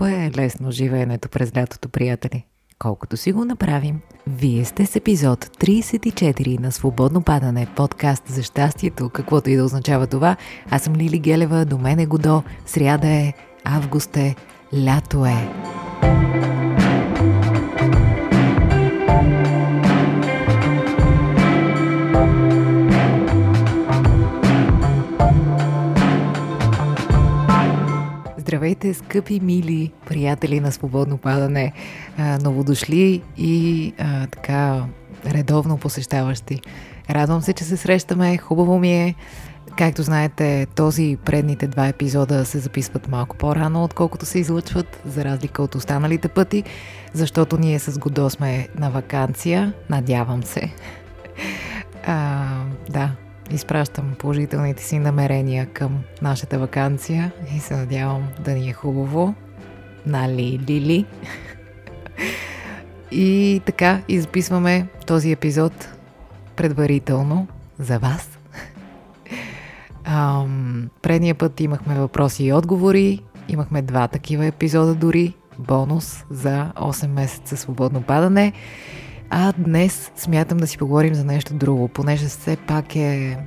Малко е лесно живеенето през лятото, приятели. Колкото си го направим, вие сте с епизод 34 на Свободно падане, подкаст за щастието, каквото и да означава това. Аз съм Лили Гелева, до мен е Годо, сряда е, август е, лято е. Здравейте, скъпи, мили приятели на Свободно падане, новодошли и а, така редовно посещаващи. Радвам се, че се срещаме, хубаво ми е. Както знаете, този предните два епизода се записват малко по-рано, отколкото се излъчват, за разлика от останалите пъти, защото ние с Годо сме на вакансия, надявам се. А, да, изпращам положителните си намерения към нашата вакансия и се надявам да ни е хубаво. Нали, Лили? И така, изписваме този епизод предварително за вас. Ам, предния път имахме въпроси и отговори. Имахме два такива епизода дори. Бонус за 8 месеца свободно падане. А днес смятам да си поговорим за нещо друго, понеже все пак е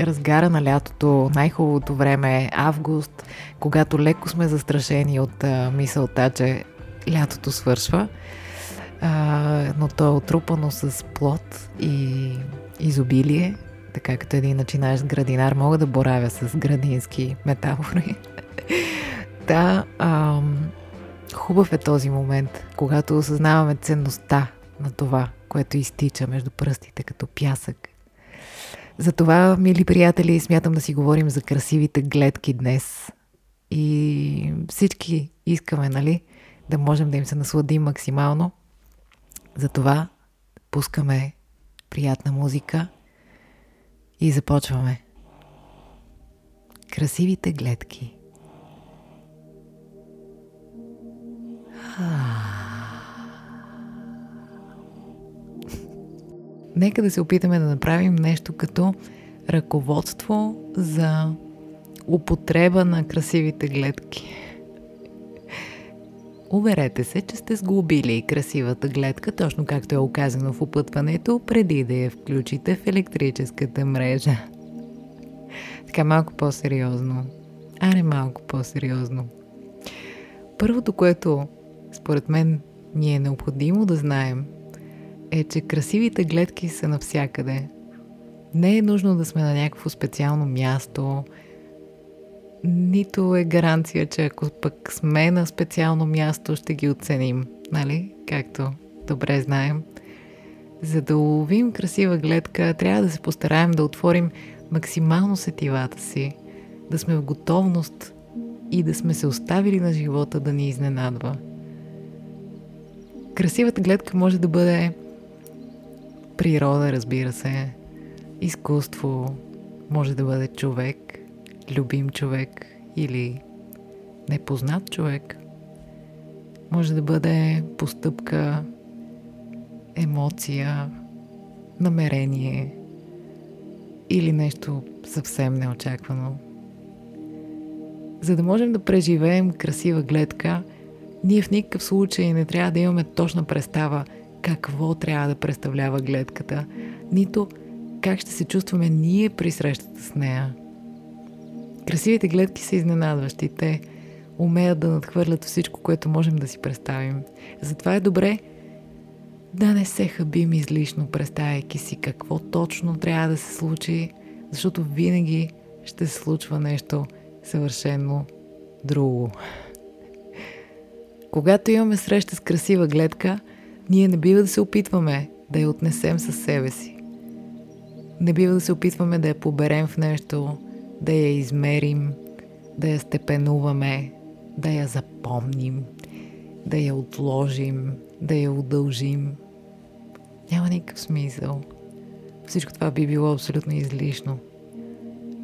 разгара на лятото, най-хубавото време е август, когато леко сме застрашени от а, мисълта, че лятото свършва, а, но то е отрупано с плод и изобилие, така като един начинаещ градинар, мога да боравя с градински метафори. да, ам, хубав е този момент, когато осъзнаваме ценността на това, което изтича между пръстите като пясък. Затова, мили приятели, смятам да си говорим за красивите гледки днес. И всички искаме, нали, да можем да им се насладим максимално. Затова пускаме приятна музика и започваме. Красивите гледки. Ah. Нека да се опитаме да направим нещо като ръководство за употреба на красивите гледки. Уверете се, че сте сглобили красивата гледка, точно както е оказано в опътването, преди да я включите в електрическата мрежа. Така малко по-сериозно. Аре малко по-сериозно. Първото, което според мен ни е необходимо да знаем – е, че красивите гледки са навсякъде. Не е нужно да сме на някакво специално място, нито е гаранция, че ако пък сме на специално място, ще ги оценим, нали? Както добре знаем. За да уловим красива гледка, трябва да се постараем да отворим максимално сетивата си, да сме в готовност и да сме се оставили на живота да ни изненадва. Красивата гледка може да бъде Природа, разбира се. Изкуство може да бъде човек, любим човек или непознат човек. Може да бъде постъпка, емоция, намерение или нещо съвсем неочаквано. За да можем да преживеем красива гледка, ние в никакъв случай не трябва да имаме точна представа – какво трябва да представлява гледката, нито как ще се чувстваме ние при срещата с нея. Красивите гледки са изненадващи. Те умеят да надхвърлят всичко, което можем да си представим. Затова е добре да не се хабим излишно, представяйки си какво точно трябва да се случи, защото винаги ще се случва нещо съвършено друго. Когато имаме среща с красива гледка, ние не бива да се опитваме да я отнесем със себе си. Не бива да се опитваме да я поберем в нещо, да я измерим, да я степенуваме, да я запомним, да я отложим, да я удължим. Няма никакъв смисъл. Всичко това би било абсолютно излишно.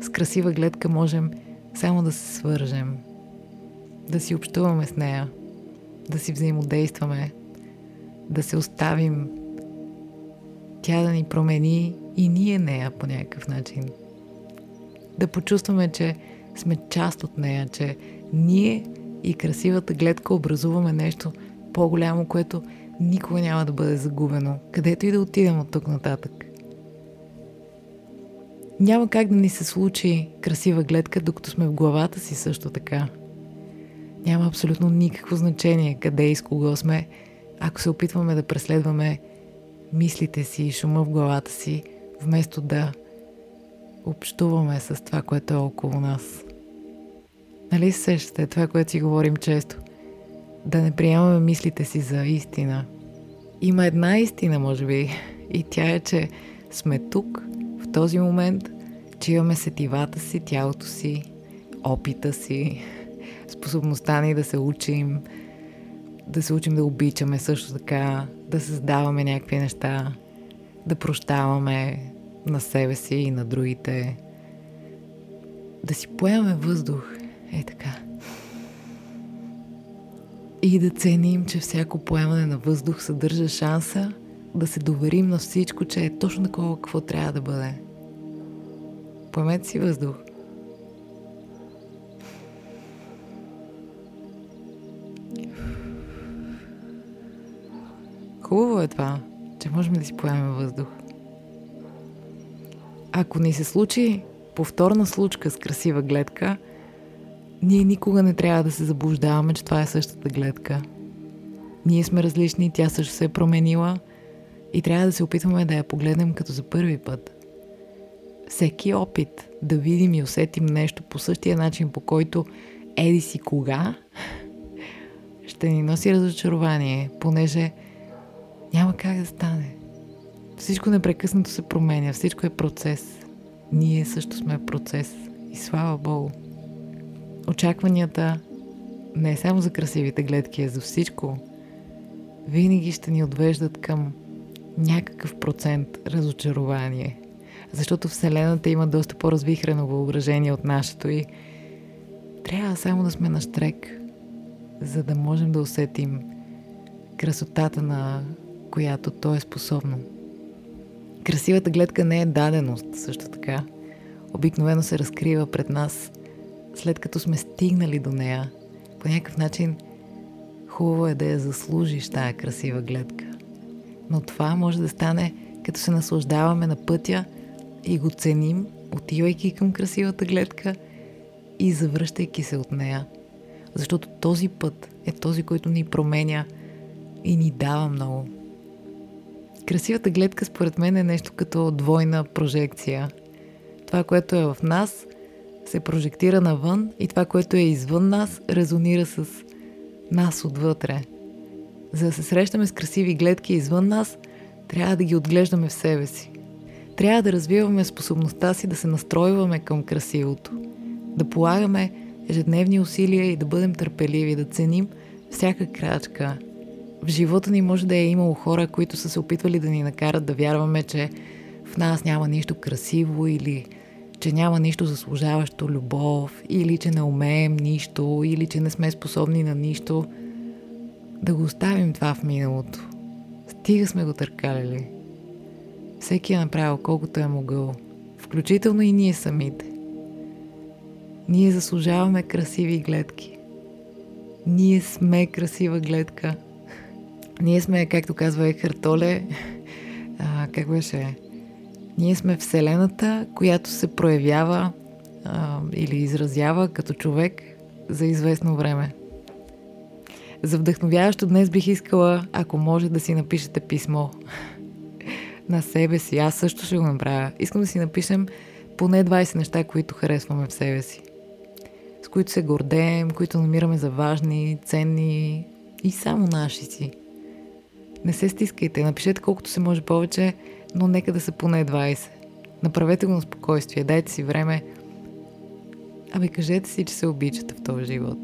С красива гледка можем само да се свържем, да си общуваме с нея, да си взаимодействаме, да се оставим тя да ни промени и ние нея по някакъв начин. Да почувстваме, че сме част от нея, че ние и красивата гледка образуваме нещо по-голямо, което никога няма да бъде загубено, където и да отидем от тук нататък. Няма как да ни се случи красива гледка, докато сме в главата си също така. Няма абсолютно никакво значение къде и с кого сме, ако се опитваме да преследваме мислите си и шума в главата си, вместо да общуваме с това, което е около нас. Нали се сещате това, което си говорим често? Да не приемаме мислите си за истина. Има една истина, може би, и тя е, че сме тук, в този момент, че имаме сетивата си, тялото си, опита си, способността ни да се учим, да се учим да обичаме също така, да създаваме някакви неща, да прощаваме на себе си и на другите, да си поемаме въздух, е така. И да ценим, че всяко поемане на въздух съдържа шанса да се доверим на всичко, че е точно такова, какво трябва да бъде. Поемете си въздух. Хубаво е това, че можем да си поемем въздух. Ако ни се случи повторна случка с красива гледка, ние никога не трябва да се заблуждаваме, че това е същата гледка. Ние сме различни, тя също се е променила и трябва да се опитваме да я погледнем като за първи път. Всеки опит да видим и усетим нещо по същия начин, по който еди си кога, ще ни носи разочарование, понеже няма как да стане. Всичко непрекъснато се променя, всичко е процес. Ние също сме процес. И слава Богу. Очакванията не е само за красивите гледки, а за всичко. Винаги ще ни отвеждат към някакъв процент разочарование. Защото Вселената има доста по-развихрено въображение от нашето и трябва само да сме на штрек, за да можем да усетим красотата на която то е способно. Красивата гледка не е даденост, също така. Обикновено се разкрива пред нас, след като сме стигнали до нея. По някакъв начин хубаво е да я заслужиш тая красива гледка. Но това може да стане, като се наслаждаваме на пътя и го ценим, отивайки към красивата гледка и завръщайки се от нея. Защото този път е този, който ни променя и ни дава много. Красивата гледка според мен е нещо като двойна прожекция. Това, което е в нас, се прожектира навън и това, което е извън нас, резонира с нас отвътре. За да се срещаме с красиви гледки извън нас, трябва да ги отглеждаме в себе си. Трябва да развиваме способността си да се настройваме към красивото, да полагаме ежедневни усилия и да бъдем търпеливи, да ценим всяка крачка, в живота ни може да е имало хора, които са се опитвали да ни накарат да вярваме, че в нас няма нищо красиво или че няма нищо заслужаващо любов, или че не умеем нищо, или че не сме способни на нищо. Да го оставим това в миналото. Стига сме го търкалили. Всеки е направил колкото е могъл, включително и ние самите. Ние заслужаваме красиви гледки. Ние сме красива гледка – ние сме, както казва Ехартоле, а, как беше? Ние сме Вселената, която се проявява а, или изразява като човек за известно време. За вдъхновяващо днес бих искала, ако може да си напишете писмо на себе си. Аз също ще го направя. Искам да си напишем поне 20 неща, които харесваме в себе си. С които се гордеем, които намираме за важни, ценни и само наши си. Не се стискайте, напишете колкото се може повече, но нека да са поне 20. Направете го на спокойствие, дайте си време. Абе, кажете си, че се обичате в този живот.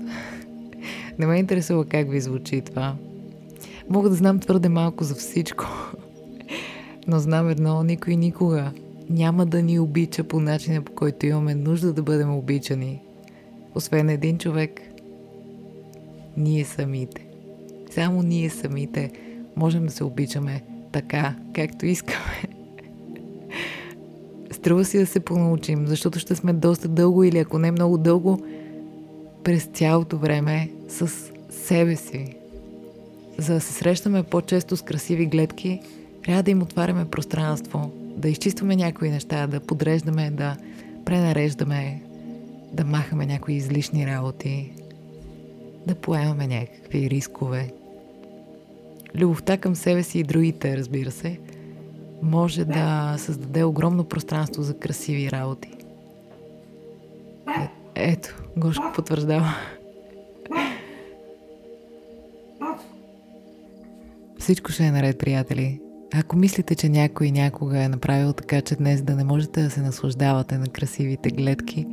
Не ме интересува как ви звучи това. Мога да знам твърде малко за всичко. Но знам едно, никой никога няма да ни обича по начина, по който имаме нужда да бъдем обичани. Освен един човек. Ние самите. Само ние самите можем да се обичаме така, както искаме. Струва си да се понаучим, защото ще сме доста дълго или ако не много дълго, през цялото време с себе си. За да се срещаме по-често с красиви гледки, трябва да им отваряме пространство, да изчистваме някои неща, да подреждаме, да пренареждаме, да махаме някои излишни работи, да поемаме някакви рискове. Любовта към себе си и другите, разбира се, може да създаде огромно пространство за красиви работи. Е, ето, Гошко потвърждава. Всичко ще е наред, приятели. Ако мислите, че някой някога е направил така, че днес да не можете да се наслаждавате на красивите гледки,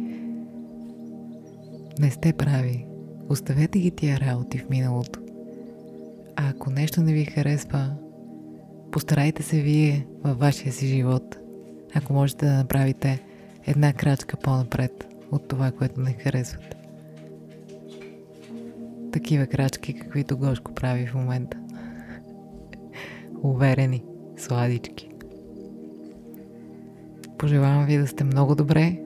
не сте прави. Оставете ги тия работи в миналото. А ако нещо не ви харесва, постарайте се вие във вашия си живот, ако можете да направите една крачка по-напред от това, което не харесвате. Такива крачки, каквито Гошко прави в момента. Уверени, сладички. Пожелавам ви да сте много добре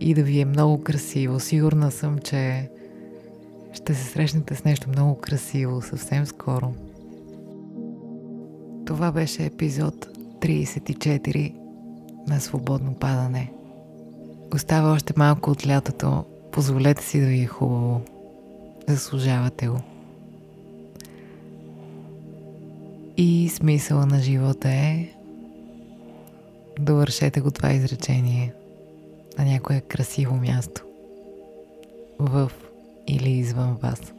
и да ви е много красиво. Сигурна съм, че ще се срещнете с нещо много красиво съвсем скоро. Това беше епизод 34 на Свободно падане. Остава още малко от лятото. Позволете си да ви е хубаво. Заслужавате го. И смисъла на живота е довършете го това изречение на някое красиво място. В или извън вас.